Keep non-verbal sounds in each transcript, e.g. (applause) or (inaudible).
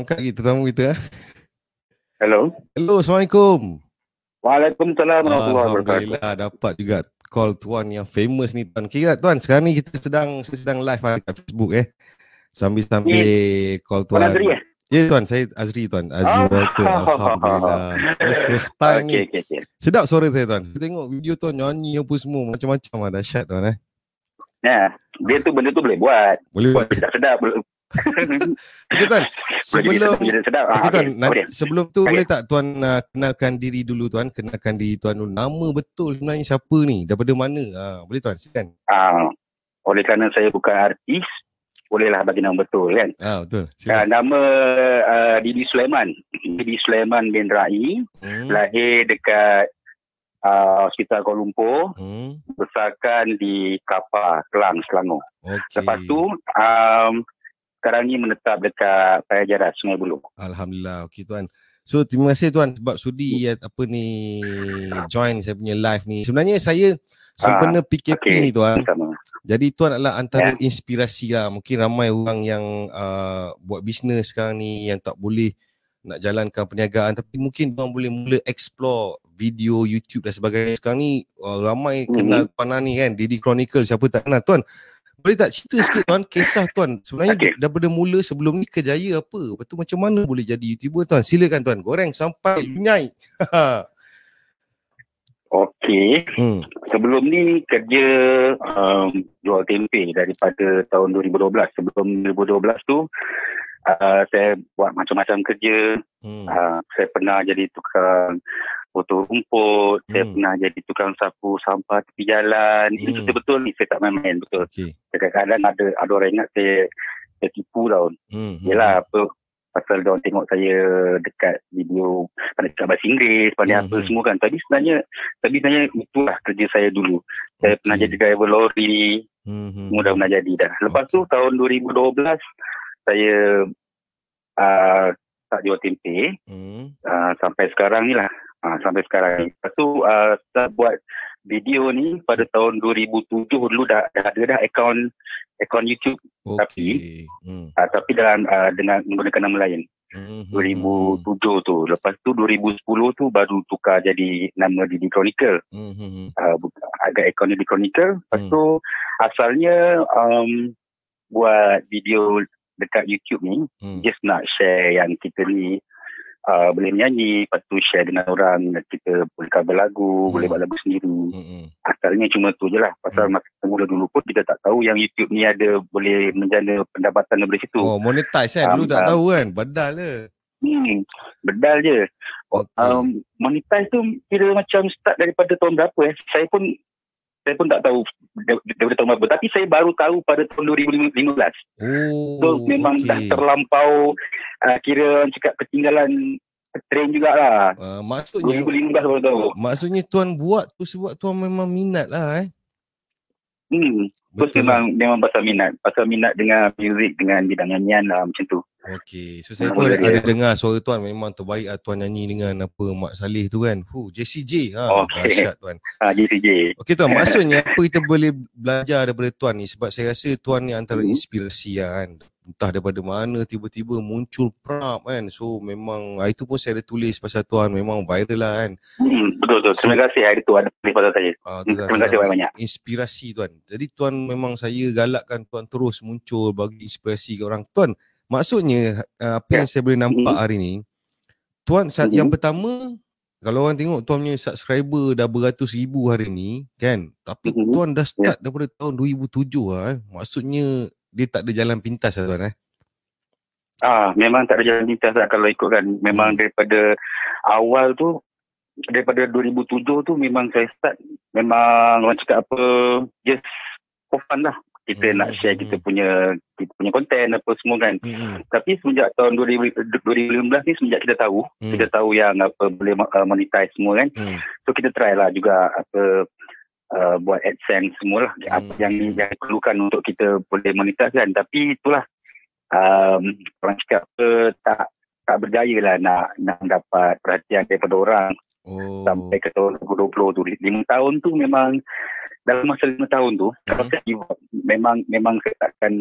Angkat kita tamu kita. Eh. Hello. Hello, Assalamualaikum. Waalaikumsalam warahmatullahi wabarakatuh. Alhamdulillah dapat juga call tuan yang famous ni tuan. Kira tuan sekarang ni kita sedang sedang live kat Facebook eh. Sambil-sambil yeah. call tuan. Tuan Azri eh? Ya tuan, saya Azri tuan. Azri oh. Walter. Alhamdulillah. first time okay, ni. Okay, okay. Sedap suara saya tuan. Saya tengok video tuan nyanyi apa semua. Macam-macam lah. Dahsyat tuan eh. Ya, dia tu benda tu boleh buat. Boleh buat. Sedap-sedap. Okay, tuan. Sebelum sedap. okay, tuan, okay. Nanti, sebelum tu okay. boleh tak tuan uh, kenalkan diri dulu tuan, kenalkan diri tuan dulu. Nama betul sebenarnya siapa ni? Daripada mana? Uh, boleh tuan, silakan. Uh, oleh kerana saya bukan artis, bolehlah bagi nama betul kan. Ah betul. Uh, nama uh, Didi Sulaiman. Didi Sulaiman bin Rai. Hmm. Lahir dekat uh, Hospital Kuala Lumpur. Hmm. Besarkan di Kapar, Kelang, Selangor. Okay. Lepas tu um, sekarang ni menetap dekat Paya Jarat Sungai Buloh. Alhamdulillah. Okey tuan. So terima kasih tuan sebab sudi ya, apa ni join saya punya live ni. Sebenarnya saya sempena PKP okay. ni tuan. Sama. Jadi tuan adalah antara yeah. inspirasi lah. Mungkin ramai orang yang uh, buat bisnes sekarang ni yang tak boleh nak jalankan perniagaan tapi mungkin tuan boleh mula explore video YouTube dan sebagainya. Sekarang ni uh, ramai mm-hmm. kenal tuan ni kan Didi Chronicle siapa tak kenal tuan. Boleh tak cerita sikit tuan kisah tuan sebenarnya okay. daripada mula sebelum ni kejaya apa? Betul macam mana boleh jadi YouTuber tuan? Silakan tuan goreng sampai lunyai. (laughs) Okey. Hmm. Sebelum ni kerja um, jual tempe daripada tahun 2012. Sebelum 2012 tu uh, saya buat macam-macam kerja. Hmm. Uh, saya pernah jadi tukang potong rumput, hmm. saya pernah jadi tukang sapu sampah tepi jalan. Hmm. Itu betul-betul ni saya tak main-main betul. Okay. Kadang-kadang ada ada orang ingat saya saya tipu tau. Hmm. Yelah apa pasal dia tengok saya dekat video pandai cakap bahasa Inggeris, pandai hmm. apa semua kan. Tapi sebenarnya tapi sebenarnya itulah kerja saya dulu. Saya pernah jadi driver lori. Hmm. Semua dah pernah jadi dah. Lepas okay. tu tahun 2012 saya uh, tak jual tempe. Hmm. Uh, sampai sekarang ni lah. Uh, sampai sekarang ni. Lepas tu uh, saya buat video ni pada tahun 2007 dulu dah, dah ada dah akaun akaun YouTube okay. tapi hmm. uh, tapi dalam uh, dengan menggunakan nama lain. Hmm. 2007 tu. Lepas tu 2010 tu baru tukar jadi nama Didi Chronicle. Hmm. Uh, agak akaun Didi Chronicle. Lepas hmm. tu asalnya um, buat video dekat YouTube ni hmm. just nak share yang kita ni uh, boleh menyanyi, lepas tu share dengan orang, kita boleh cover lagu, hmm. boleh buat lagu sendiri. Hmm. Asalnya cuma tu je lah. Pasal hmm. masa mula dulu pun kita tak tahu yang YouTube ni ada boleh menjana pendapatan dari situ. Oh, monetize kan? Dulu um, tak tahu kan? Bedal je. Hmm, bedal je. Okay. Um, monetize tu kira macam start daripada tahun berapa eh. Saya pun saya pun tak tahu daripada tahun berapa. Tapi saya baru tahu pada tahun 2015. Oh, so memang okay. dah terlampau uh, kira cakap ketinggalan train jugalah. Uh, maksudnya 2015 baru tahu. Maksudnya tuan buat tu sebab tuan memang minat lah eh. Hmm. Terus memang memang pasal minat. Pasal minat dengan muzik dengan bidang nyanyian lah macam tu. Okey. So saya pun ada, ada dengar suara tuan memang terbaik lah tuan nyanyi dengan apa Mak Saleh tu kan. Hu JCJ ha. (laughs) Okey. tuan. Ha (laughs) JCJ. Okey tuan, maksudnya apa kita boleh belajar daripada tuan ni sebab saya rasa tuan ni antara hmm. inspirasi lah kan entah daripada mana tiba-tiba muncul prap kan so memang ah, itu pun saya ada tulis pasal tuan memang viral lah kan hmm, betul betul terima kasih hari tu ada tulis pasal saya uh, terima kasih banyak inspirasi tuan jadi tuan memang saya galakkan tuan terus muncul bagi inspirasi ke orang tuan maksudnya uh, apa ya. yang saya boleh nampak hmm. hari ni tuan saat hmm. yang pertama kalau orang tengok tuan punya subscriber dah beratus ribu hari ni kan tapi hmm. tuan dah start ya. daripada tahun 2007 lah eh. maksudnya dia tak ada jalan pintas lah tuan eh? Ah, memang tak ada jalan pintas lah kalau ikutkan. Memang hmm. daripada awal tu, daripada 2007 tu memang saya start, memang orang cakap apa, just for fun lah. Kita hmm. nak share kita hmm. punya kita punya konten apa semua kan. Hmm. Tapi semenjak tahun 2015 ni semenjak kita tahu, hmm. kita tahu yang apa boleh uh, monetize semua kan. Hmm. So kita try lah juga apa uh, buat AdSense semua lah hmm. apa yang yang perlukan untuk kita boleh monetize kan tapi itulah um, orang cakap uh, tak tak berjaya lah nak nak dapat perhatian daripada orang oh. sampai ke tahun 2020 tu lima tahun tu memang dalam masa lima tahun tu hmm. kalau saya memang memang saya takkan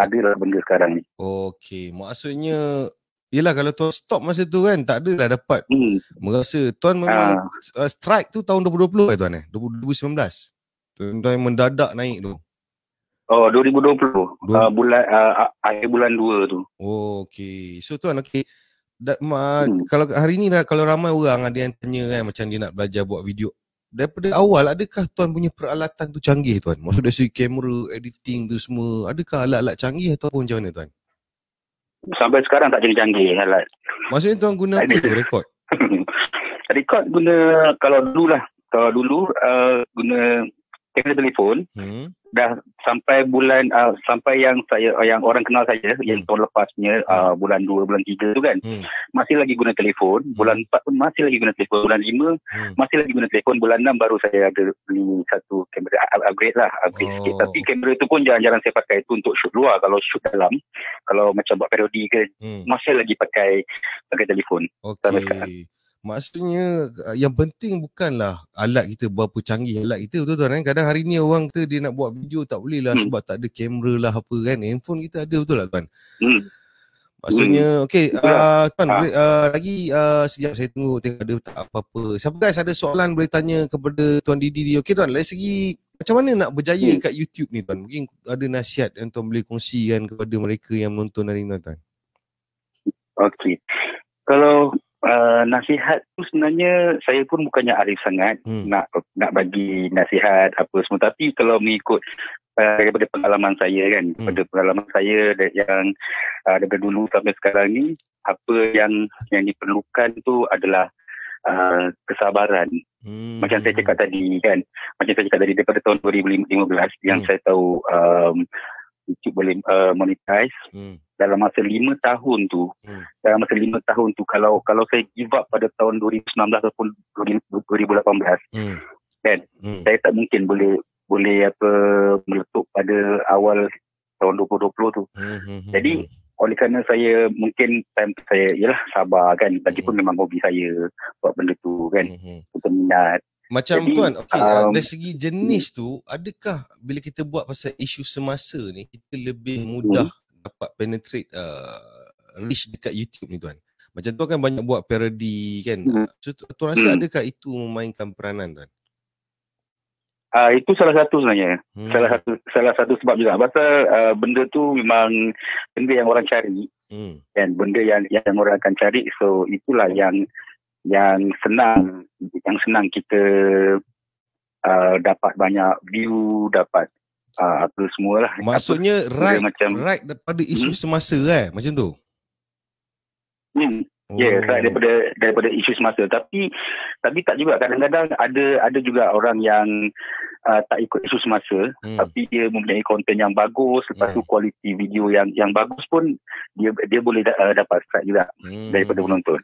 ada lah benda sekarang ni. Okey, maksudnya Yelah kalau tuan stop masa tu kan tak adalah dapat. Hmm. merasa tuan memang uh. strike tu tahun 2020 eh tuan eh? 2019 tuan mendadak naik tu. Oh 2020 uh, bulan uh, akhir bulan 2 tu. Oh, okay so tuan okay da, ma, hmm. kalau hari ni dah kalau ramai orang ada yang tanya kan macam dia nak belajar buat video daripada awal adakah tuan punya peralatan tu canggih tuan maksud dari segi kamera editing tu semua adakah alat-alat canggih ataupun macam mana tuan sampai sekarang tak canggih-canggih alat. Maksudnya tuan guna apa tu rekod? (laughs) rekod guna kalau dulu lah. Kalau dulu uh, guna kamera telefon. Hmm dah sampai bulan uh, sampai yang saya yang orang kenal saya hmm. yang tahun lepasnya uh, bulan 2 bulan 3 tu kan hmm. masih lagi guna telefon hmm. bulan 4 pun masih lagi guna telefon bulan 5 hmm. masih lagi guna telefon bulan 6 baru saya ada beli satu kamera upgrade lah upgrade oh. sikit tapi kamera tu pun jarang-jarang saya pakai tu untuk shoot luar kalau shoot dalam kalau macam buat parodi ke hmm. masih lagi pakai pakai telefon okay. Maksudnya uh, yang penting bukanlah alat kita berapa canggih alat kita betul tuan kan. Kadang hari ni orang kata dia nak buat video tak boleh lah hmm. sebab tak ada kamera lah apa kan. Handphone kita ada betul lah tuan. Hmm. Maksudnya hmm. okey uh, tuan ha. uh, lagi uh, sekejap saya tunggu tengok ada tak apa-apa. Siapa guys ada soalan boleh tanya kepada tuan Didi ni. Okey tuan dari segi macam mana nak berjaya hmm. kat YouTube ni tuan? Mungkin ada nasihat yang tuan boleh kongsikan kepada mereka yang menonton hari ni tuan. Okey. Kalau Uh, nasihat tu sebenarnya saya pun bukannya arif sangat hmm. nak nak bagi nasihat apa semua tapi kalau mengikut uh, daripada pengalaman saya kan hmm. daripada pengalaman saya yang uh, daripada dulu sampai sekarang ni apa yang yang diperlukan tu adalah uh, kesabaran hmm. macam saya cakap tadi kan macam saya cakap tadi daripada tahun 2015 yang hmm. saya tahu um, YouTube boleh uh, monetize hmm dalam masa lima tahun tu hmm. dalam masa lima tahun tu kalau kalau saya give up pada tahun 2019 ataupun 2018 hmm. kan hmm. saya tak mungkin boleh boleh apa meletup pada awal tahun 2020 tu hmm. hmm, hmm jadi hmm. oleh kerana saya mungkin time saya ialah sabar kan lagipun hmm. memang hobi saya buat benda tu kan hmm. minat macam Jadi, tuan, okay, um, dari segi jenis tu, adakah bila kita buat pasal isu semasa ni, kita lebih mudah hmm dapat penetrate uh, reach dekat YouTube ni tuan. Macam tu kan banyak buat parody kan. Hmm. So, tu rasa hmm. adakah itu memainkan peranan tuan? Uh, itu salah satu sebenarnya. Hmm. Salah satu salah satu sebab juga. Pasal uh, benda tu memang benda yang orang cari. Hmm. Dan benda yang yang orang akan cari. So itulah yang yang senang yang senang kita uh, dapat banyak view, dapat uh, apa semua lah. Maksudnya apa, right, macam, right daripada isu hmm? semasa eh, macam tu? Hmm. Ya, yeah, oh. right daripada daripada isu semasa. Tapi tapi tak juga kadang-kadang ada ada juga orang yang uh, tak ikut isu semasa hmm. tapi dia mempunyai konten yang bagus lepas hmm. tu kualiti video yang yang bagus pun dia dia boleh uh, dapat strike juga hmm. daripada penonton.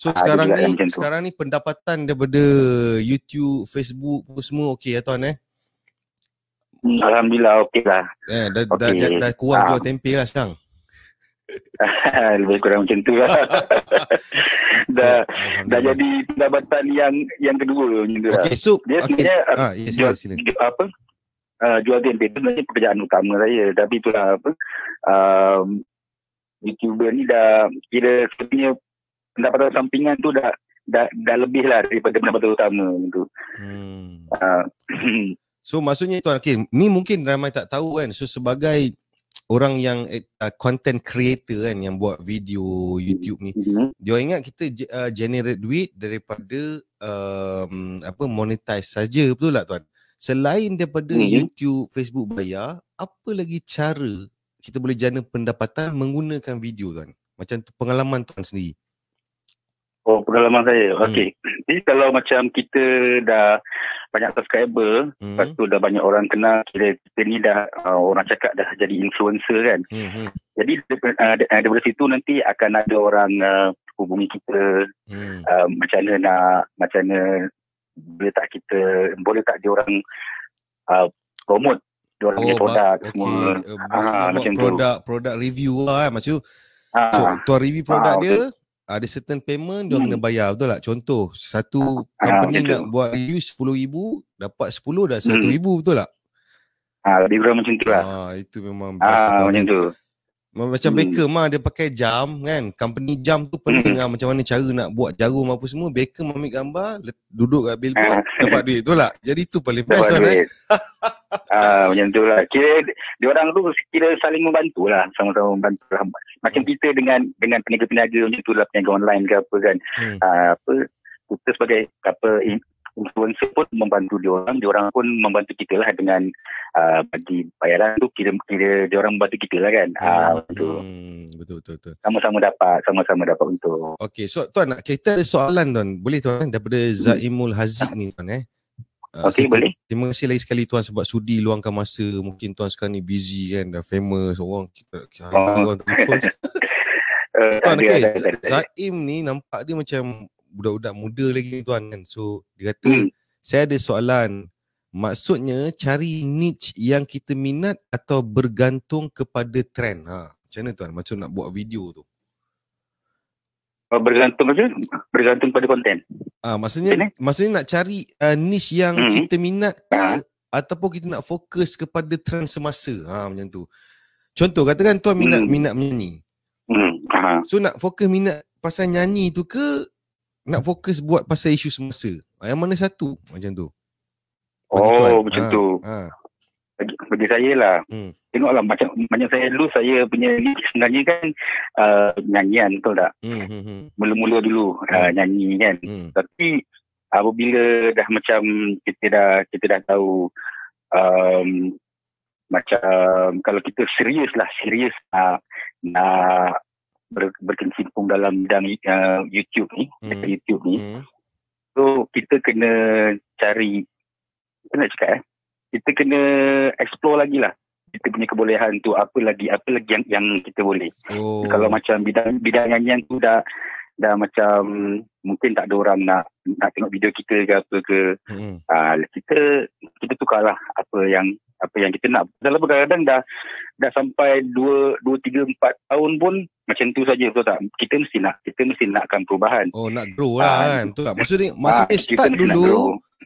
So uh, sekarang ni sekarang ni pendapatan daripada YouTube, Facebook semua okey ya tuan eh? Alhamdulillah okey lah. Eh, dah, okay. dah, dah, dah kuat jual tempe lah sekarang. (laughs) Lebih kurang macam tu lah. (laughs) dah, so, dah jadi pendapatan yang yang kedua macam tu lah. Okay, so, Dia okay. sebenarnya ah, yes, jual, sila. apa, uh, jual tempe tu sebenarnya pekerjaan utama saya. Tapi itulah apa, um, YouTuber ni dah kira sebenarnya pendapatan sampingan tu dah dah, dah lebih lah daripada pendapatan utama tu. Hmm. Uh, (clears throat) So maksudnya tuan, okay, ni mungkin ramai tak tahu kan. So sebagai orang yang uh, content creator kan yang buat video YouTube ni, mm-hmm. dia ingat kita uh, generate duit daripada um, apa monetize saja betul tak tuan? Selain daripada mm-hmm. YouTube, Facebook bayar, apa lagi cara kita boleh jana pendapatan menggunakan video tuan? Macam tu pengalaman tuan sendiri. Oh, pengalaman saya. Hmm. Okey. Jadi kalau macam kita dah banyak subscriber, hmm. lepas tu dah banyak orang kenal, kira kita ni dah uh, orang cakap dah jadi influencer kan. Hmm. hmm. Jadi uh, daripada situ nanti akan ada orang uh, hubungi kita hmm. uh, macam mana nak macam mana boleh tak kita boleh tak dia orang uh, promote dia orang oh, punya produk okay. semua. Uh, ah, macam produk, tu. Produk review lah kan. Macam ah. tu, tuan review produk ah, dia, okay ada certain payment dia hmm. kena bayar betul tak contoh satu ah, company nak buat review 10000 dapat 10 dah 1000 hmm. betul tak ah lebih kurang macam tu lah ah itu memang ah macam tu macam hmm. Beckham mah dia pakai jam kan. Company jam tu penting hmm. lah macam mana cara nak buat jarum apa semua. Beckham ambil gambar, duduk kat billboard, dapat duit tu lah. Jadi tu paling best kan eh. (laughs) Ah, macam tu lah. Kira dia orang tu kira saling membantu lah. Sama-sama membantu lah. Macam hmm. kita dengan dengan peniaga-peniaga macam tu lah. Peniaga online ke apa kan. Hmm. Uh, apa, kita sebagai apa influencer pun membantu dia orang, dia orang pun membantu kita lah dengan uh, bagi bayaran tu kira kira dia orang membantu kita lah kan. Ah, hmm. Uh, betul. Hmm, betul betul betul. Sama-sama dapat, sama-sama dapat untuk. Okey, so tuan kita ada soalan tuan. Boleh tuan daripada Zaimul Haziq ni tuan eh. Uh, Okey, boleh. Terima kasih lagi sekali tuan sebab sudi luangkan masa. Mungkin tuan sekarang ni busy kan, dah famous orang kita oh. orang telefon. Uh, (laughs) tuan, okay. Zaim ni nampak dia macam budak-budak muda lagi tuan kan. So dia kata hmm. saya ada soalan. Maksudnya cari niche yang kita minat atau bergantung kepada trend. Ha, macam mana tuan? Macam nak buat video tu. Bergantung aja, bergantung pada konten. Ah, maksudnya Sini? maksudnya nak cari uh, niche yang hmm. kita minat ha. ataupun kita nak fokus kepada trend semasa. Ha, macam tu. Contoh katakan tuan minat hmm. minat menyanyi. Hmm. Ha. So nak fokus minat pasal nyanyi tu ke nak fokus buat pasal isu semasa. Ah, yang mana satu macam tu? Bagi oh, tuan. macam ha, tu. Ha. Bagi, bagi saya lah. Hmm. Tengoklah macam macam saya dulu saya punya ni sebenarnya kan uh, nyanyian betul tak? Hmm, hmm, hmm. Mula-mula dulu hmm. uh, nyanyi kan. Hmm. Tapi apabila dah macam kita dah kita dah tahu um, macam kalau kita serius lah serius nak nak ber, berkecimpung dalam bidang uh, YouTube ni, hmm. YouTube ni. Hmm. So kita kena cari, kita nak cakap eh, kita kena explore lagi lah. Kita punya kebolehan tu apa lagi, apa lagi yang yang kita boleh. Oh. Kalau macam bidang bidang nyanyian tu dah dah macam mungkin tak ada orang nak nak tengok video kita ke apa ke. Hmm. Uh, kita kita tukarlah apa yang apa yang kita nak. Dalam kadang-kadang dah dah sampai 2 2 3 4 tahun pun macam tu saja betul tak? Kita mesti nak kita mesti nakkan perubahan. Oh nak grow lah uh, kan. Betul tak? Maksudnya maksudnya uh, start dulu.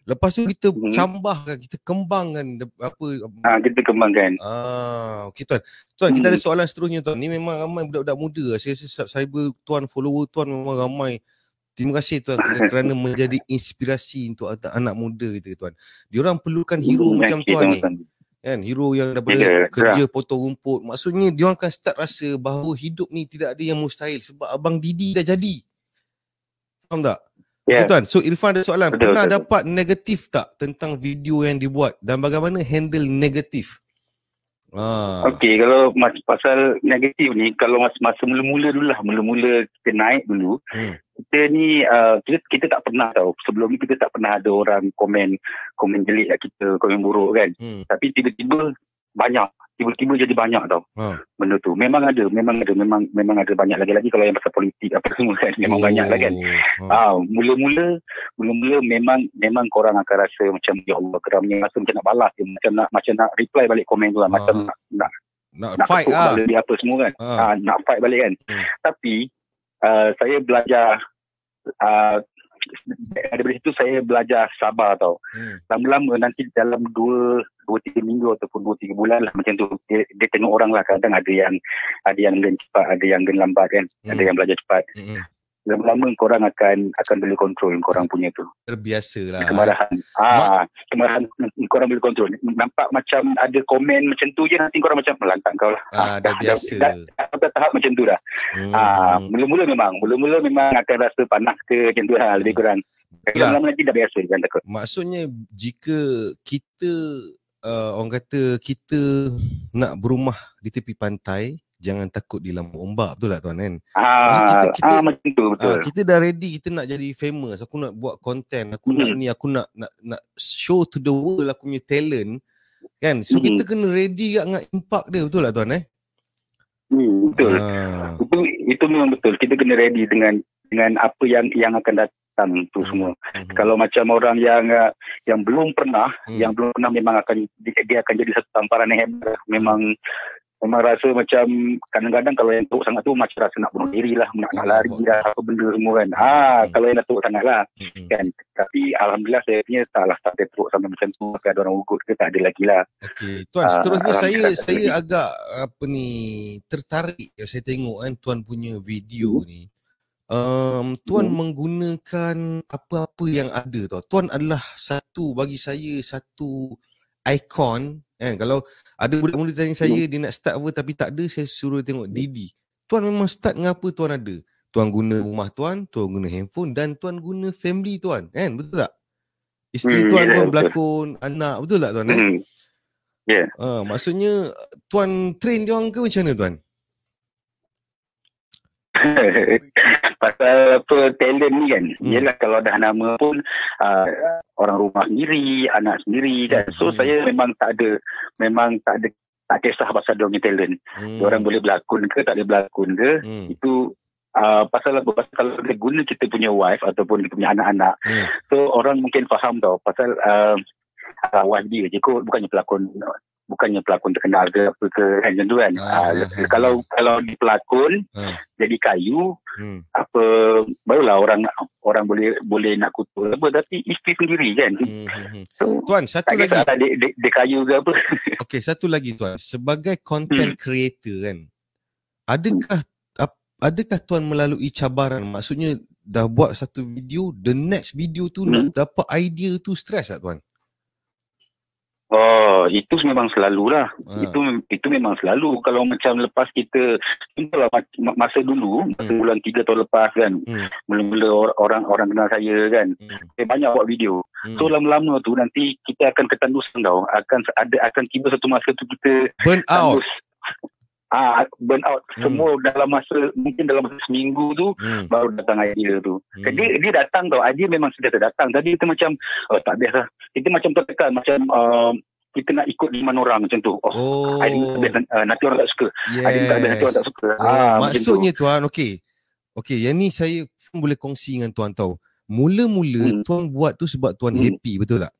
Lepas tu kita hmm. cambahkan, kita kembangkan apa Ah kita kembangkan. Ah okey tuan. Tuan hmm. kita ada soalan seterusnya tuan. Ni memang ramai budak-budak muda. Saya rasa cyber tuan follower tuan memang ramai. Terima kasih tuan (laughs) kerana menjadi inspirasi untuk anak muda kita tuan. Diorang perlukan hero hmm, macam tuan ni. Tuan kan hero yang daripada yeah, kerja yeah. potong rumput maksudnya dia akan start rasa bahawa hidup ni tidak ada yang mustahil sebab abang Didi dah jadi faham tak yeah. tuan so Irfan ada soalan. Betul, pernah betul. dapat negatif tak tentang video yang dibuat? Dan bagaimana handle negatif? Ah. Okey, kalau mas, pasal negatif ni, kalau masa, masa mula-mula dulu lah, mula-mula kita naik dulu, hmm. Kita ni uh, kita, kita tak pernah tahu sebelum ni kita tak pernah ada orang komen komen jelek kat kita komen buruk kan. Hmm. tapi tiba-tiba banyak tiba-tiba jadi banyak tau hmm. benda tu memang ada memang ada memang memang ada banyak lagi-lagi kalau yang pasal politik apa semua kan memang oh. banyak lah kan hmm. ah mula-mula mula-mula memang memang korang akan rasa macam ya Allah keramnya rasa macam nak balas dia macam nak macam nak reply balik komen tu lah hmm. macam nak nak nak, nak fight ah. apa semua kan hmm. ah, nak fight balik kan hmm. tapi Uh, saya belajar uh, daripada situ saya belajar sabar tau. Hmm. Lama-lama nanti dalam dua dua tiga minggu ataupun dua tiga bulan lah macam tu dia, dia tengok orang lah kadang ada yang ada yang gen cepat ada yang gen lambat kan hmm. ada yang belajar cepat. Hmm lama-lama korang akan akan boleh kontrol korang punya tu. Terbiasa lah. Kemarahan. Ah, kemarahan korang boleh kontrol. Nampak macam ada komen macam tu je nanti korang macam melantak kau lah. Ah, dah, dah biasa. Dah, dah, dah, dah, tahap macam tu dah. Hmm. Ah, mula-mula memang, mula-mula memang akan rasa panas ke macam tu lah lebih kurang. Lama-lama nanti dah biasa kan takut. Maksudnya jika kita uh, orang kata kita nak berumah di tepi pantai jangan takut di lambung ombak. Betul tak tuan kan? Ah, kita, kita, ah macam tu betul. ah, kita dah ready kita nak jadi famous. Aku nak buat content aku hmm. nak ni aku nak nak nak show to the world aku punya talent kan? So hmm. kita kena ready kat dengan impact dia. Betul tak tuan eh? Hmm, betul. Ah. itu itu memang betul. Kita kena ready dengan dengan apa yang yang akan datang tu hmm. semua hmm. kalau macam orang yang uh, yang belum pernah hmm. yang belum pernah memang akan dia akan jadi satu tamparan yang hebat memang memang rasa macam kadang-kadang kalau yang teruk sangat tu macam rasa nak bunuh diri lah nak, nak lari lah apa benda semua kan ha, hmm. kalau yang teruk sangat lah hmm. kan tapi Alhamdulillah saya punya tak lah tak teruk sampai macam tu tapi ada orang ugut ke tak ada lagi lah okay. Tuan uh, seterusnya saya saya lagi. agak apa ni tertarik ya, saya tengok kan Tuan punya video hmm. ni Um, tuan hmm. menggunakan apa-apa yang ada tau. Tuan adalah satu bagi saya satu ikon kan kalau ada budak muda tanya saya hmm. dia nak start apa tapi tak ada saya suruh tengok Didi. Tuan memang start dengan apa tuan ada? Tuan guna rumah tuan, tuan guna handphone dan tuan guna family tuan. Kan? Betul tak? Isteri hmm, tuan yeah, pun berlakon anak. Betul tak tuan? Eh? Hmm. Ya. Yeah. Uh, maksudnya tuan train dia orang ke macam mana tuan? (laughs) pasal apa talent ni kan hmm. yelah kalau dah nama pun uh, orang rumah sendiri anak sendiri kan so hmm. saya memang tak ada memang tak ada tak kisah pasal dia punya talent hmm. orang boleh berlakon ke tak boleh berlakon ke hmm. itu uh, pasal apa pasal kalau dia guna kita punya wife ataupun kita punya anak-anak hmm. so orang mungkin faham tau pasal uh, uh, wife dia je kot bukannya pelakon bukannya pelakon terkenal ke apa ke kan macam tu kan. Ah, uh, uh, kalau uh, kalau di pelakon uh, jadi kayu hmm. apa barulah orang orang boleh boleh nak kutuk apa tapi isteri sendiri kan. Hmm, hmm, hmm. so, tuan satu lagi. tak dia, dia, dia kayu ke apa. (laughs) Okey satu lagi tuan. Sebagai content hmm. creator kan adakah adakah tuan melalui cabaran? Maksudnya dah buat satu video the next video tu hmm. nak dapat idea tu stress tak tuan Oh, itu memang selalulah. Ha. Itu itu memang selalu. Kalau macam lepas kita, contohlah masa dulu, masa hmm. bulan tiga tahun lepas kan, hmm. mula-mula orang orang kenal saya kan, hmm. saya banyak buat video. Hmm. So lama-lama tu nanti kita akan ketandusan tau. Akan ada akan tiba satu masa tu kita burn out. Ah, burn out hmm. semua dalam masa mungkin dalam masa seminggu tu hmm. baru datang idea tu. Hmm. Dia dia datang tau. Idea memang sudah datang. Tadi kita macam oh, tak biasa. Kita macam tertekan macam uh, kita nak ikut lima orang macam tu. Oh, oh. Idea, uh, nanti orang tak suka. Yes. Idea tak nanti orang tak suka. Oh, ah, maksudnya tu. tuan, okey. Okey, yang ni saya boleh kongsi dengan tuan tahu. Mula-mula hmm. tuan buat tu sebab tuan hmm. happy, betul tak?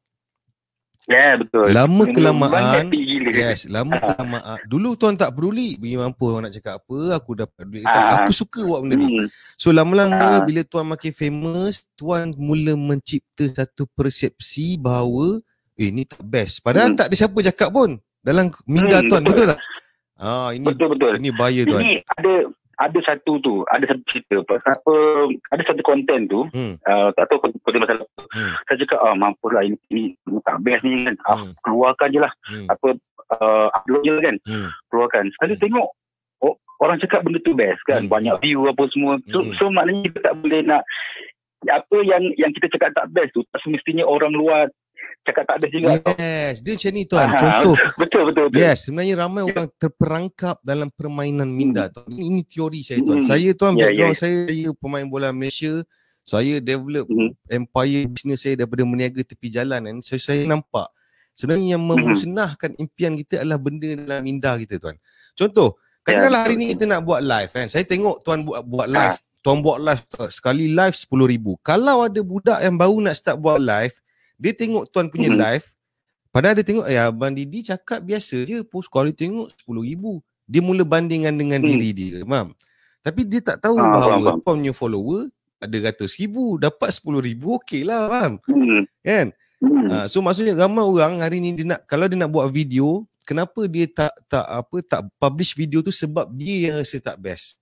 Ya, yeah, betul. Lama kelamaan, yes, lama kelamaan. Dulu tuan tak peduli bagi mampu orang nak cakap apa, aku dapat duit. Ah. Aku suka buat benda ni. Hmm. So lama-lama ah. bila tuan makin famous, tuan mula mencipta satu persepsi bahawa eh ni tak best. Padahal hmm. tak ada siapa cakap pun dalam minda hmm, tuan, betul. betul tak? Ah, ini betul betul. Ini bahaya tuan. Ini ada ada satu tu, ada satu cerita apa ada satu konten tu, hmm. uh, tak tahu konten masalah. Hmm. Saya cakap ah mampu lah ini, ini, ini tak best ni kan. Ah, hmm. keluarkan je lah. Hmm. Apa uh, upload je kan. Hmm. Keluarkan. Sekali hmm. tengok oh, orang cakap benda tu best kan. Hmm. Banyak view apa semua. So, hmm. so maknanya kita tak boleh nak apa yang yang kita cakap tak best tu tak semestinya orang luar cakap tak ada juga. Yes, dia macam ni tuan. Contoh. betul, betul, betul. Yes, sebenarnya ramai orang terperangkap dalam permainan minda tuan. Ini, teori saya tuan. Hmm. Saya tuan, yeah, background yeah. saya, saya pemain bola Malaysia. Saya develop hmm. empire business saya daripada meniaga tepi jalan. Dan saya, saya nampak. Sebenarnya yang hmm. memusnahkan impian kita adalah benda dalam minda kita tuan. Contoh, katakanlah hari ni kita nak buat live kan. Saya tengok tuan buat buat ah. live. Tuan buat live sekali live RM10,000. Kalau ada budak yang baru nak start buat live, dia tengok tuan punya mm-hmm. live padahal dia tengok ya abang Didi cakap biasa je post call dia tengok 10,000 dia mula bandingkan dengan mm. diri dia faham tapi dia tak tahu ah, bahawa faham, tuan punya follower ada ratus ribu dapat 10,000 okey lah faham mm. kan mm. Uh, so maksudnya ramai orang hari ni dia nak kalau dia nak buat video kenapa dia tak tak apa tak publish video tu sebab dia yang rasa tak best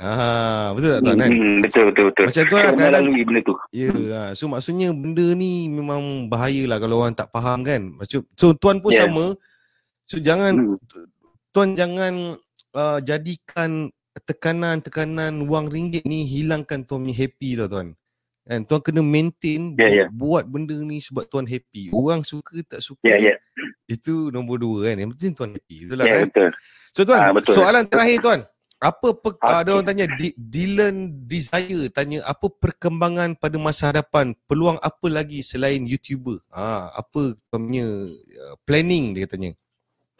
Ah, betul tak tuan kan? Hmm, betul betul betul. Macam tu lah kan. Lalui benda tu. Ya, yeah, so maksudnya benda ni memang bahaya lah kalau orang tak faham kan. Macam so tuan pun yeah. sama. So jangan hmm. tuan jangan uh, jadikan tekanan-tekanan wang ringgit ni hilangkan tuan punya happy tau tuan. Kan tuan kena maintain yeah, yeah. buat benda ni sebab tuan happy. Orang suka tak suka. Yeah, yeah. Itu nombor dua kan. Yang penting tuan happy. Betul lah yeah, kan? Betul. So tuan, ah, betul. soalan terakhir tuan apa per, okay. ada orang tanya D- Dylan Desire tanya apa perkembangan pada masa hadapan? Peluang apa lagi selain YouTuber? Ha, apa punya uh, planning dia tanya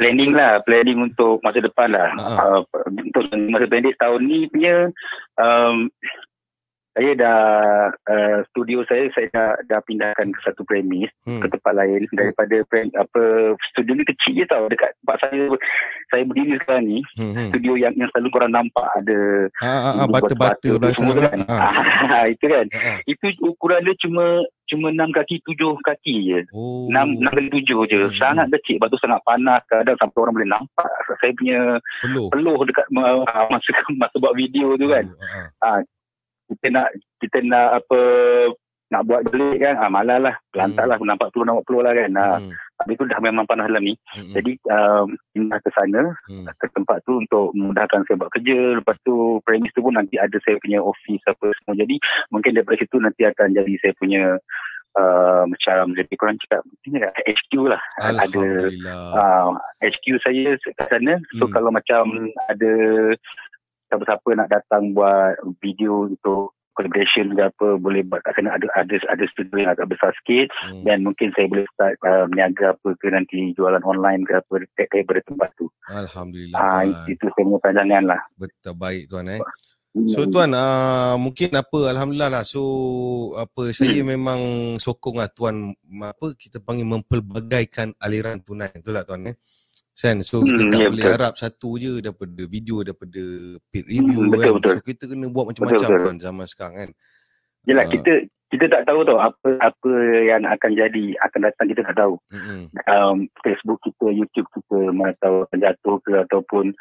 planning lah planning untuk masa depan lah. Uh, untuk masa pendek tahun ni punya um, saya dah uh, studio saya saya dah, dah pindahkan ke satu premis hmm. ke tempat lain daripada prem, apa studio ni kecil je tau dekat tempat saya saya berdiri sekarang ni hmm. hmm. studio yang yang selalu korang nampak ada ha, ha, ha, batu-batu semua kan ha. ha. (laughs) itu kan ha, ha. itu ukuran dia cuma cuma enam kaki tujuh kaki je oh. enam oh. kali tujuh je hmm. sangat kecil batu sangat panas kadang sampai orang boleh nampak saya punya peluh, peluh dekat masa (laughs) masa buat video tu kan ha. ha kita nak kita nak apa nak buat balik kan ah malah lah lah hmm. nampak puluh nampak puluh lah kan ah hmm. tapi tu dah memang panas dalam ni hmm. jadi um, pindah ke sana hmm. ke tempat tu untuk memudahkan saya buat kerja lepas tu premis tu pun nanti ada saya punya office apa semua jadi mungkin daripada situ nanti akan jadi saya punya Uh, macam lebih kurang cakap mungkin HQ lah ada uh, HQ saya kat sana so hmm. kalau macam ada siapa-siapa nak datang buat video untuk collaboration ke apa boleh buat kat sana ada ada ada studio yang agak besar sikit hmm. dan mungkin saya boleh start uh, meniaga apa ke nanti jualan online ke apa daripada tempat tu. Alhamdulillah. Ah uh, itu punya pandangan lah. Betul baik tuan eh. So tuan uh, mungkin apa alhamdulillah lah so apa saya hmm. memang sokong lah tuan apa kita panggil mempelbagaikan aliran tunai betul tak tuan eh. Kan? So kita hmm, tak ya, boleh betul. harap satu je daripada video daripada peer hmm, review hmm, betul, kan. Betul. So kita kena buat macam-macam kan zaman sekarang kan. Yalah uh, kita kita tak tahu tau apa apa yang akan jadi akan datang kita tak tahu. Mm-hmm. Um, Facebook kita, YouTube kita mana tahu akan jatuh ke ataupun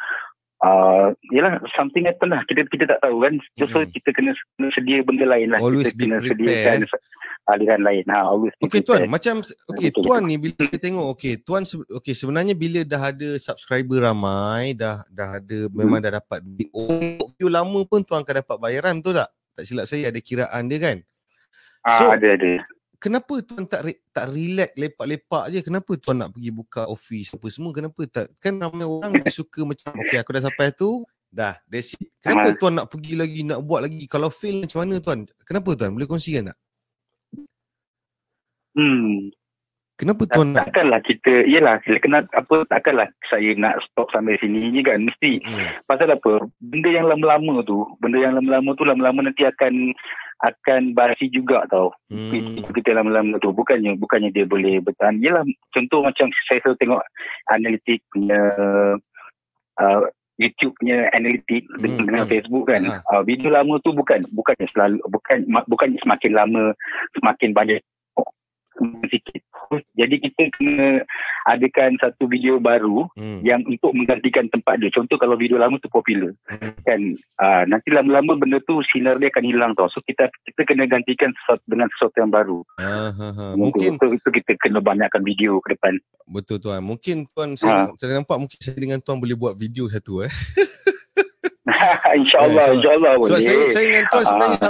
uh, yalah something happen lah kita kita tak tahu kan. So mm-hmm. kita kena, kena sedia benda lain lah. Always kita kena prepare. sediakan aliran lain. Ha, always okay tuan, macam okay tuan ni bila kita tengok okay tuan okay sebenarnya bila dah ada subscriber ramai, dah dah ada hmm. memang dah dapat oh, view lama pun tuan akan dapat bayaran betul tak? Tak silap saya ada kiraan dia kan? Ah, so, ada ada. Kenapa tuan tak re, tak relax lepak-lepak je? Kenapa tuan nak pergi buka office apa semua? Kenapa tak? Kan ramai orang suka macam okay aku dah sampai tu, dah that's it. Kenapa tuan nak pergi lagi nak buat lagi? Kalau fail macam mana tuan? Kenapa tuan? Boleh kongsikan tak? Hmm. Kenapa tuan nak? Takkanlah kita, iyalah, kena apa, takkanlah saya nak stop sampai sini ni kan. Mesti. Hmm. Pasal apa? Benda yang lama-lama tu, benda yang lama-lama tu lama-lama nanti akan akan basi juga tau. Hmm. Kita lama-lama tu. Bukannya bukannya dia boleh bertahan. Yalah, contoh macam saya selalu tengok analitik punya uh, YouTube punya analitik hmm. dengan hmm. Facebook kan. Hmm. Uh, video lama tu bukan bukannya selalu bukan bukannya semakin lama semakin banyak sikit. Jadi kita kena adakan satu video baru hmm. yang untuk menggantikan tempat dia. Contoh kalau video lama tu popular. Hmm. Kan uh, nanti lama-lama benda tu sinar dia akan hilang tau. So kita kita kena gantikan sesuatu dengan sesuatu yang baru. Ha, ha, ha. Mungkin itu, itu kita kena banyakkan video ke depan. Betul tuan. Mungkin tuan saya, ha. saya nampak mungkin saya dengan tuan boleh buat video satu eh. (laughs) InsyaAllah, insyaAllah so, boleh. Saya, saya dengan tuan sebenarnya sama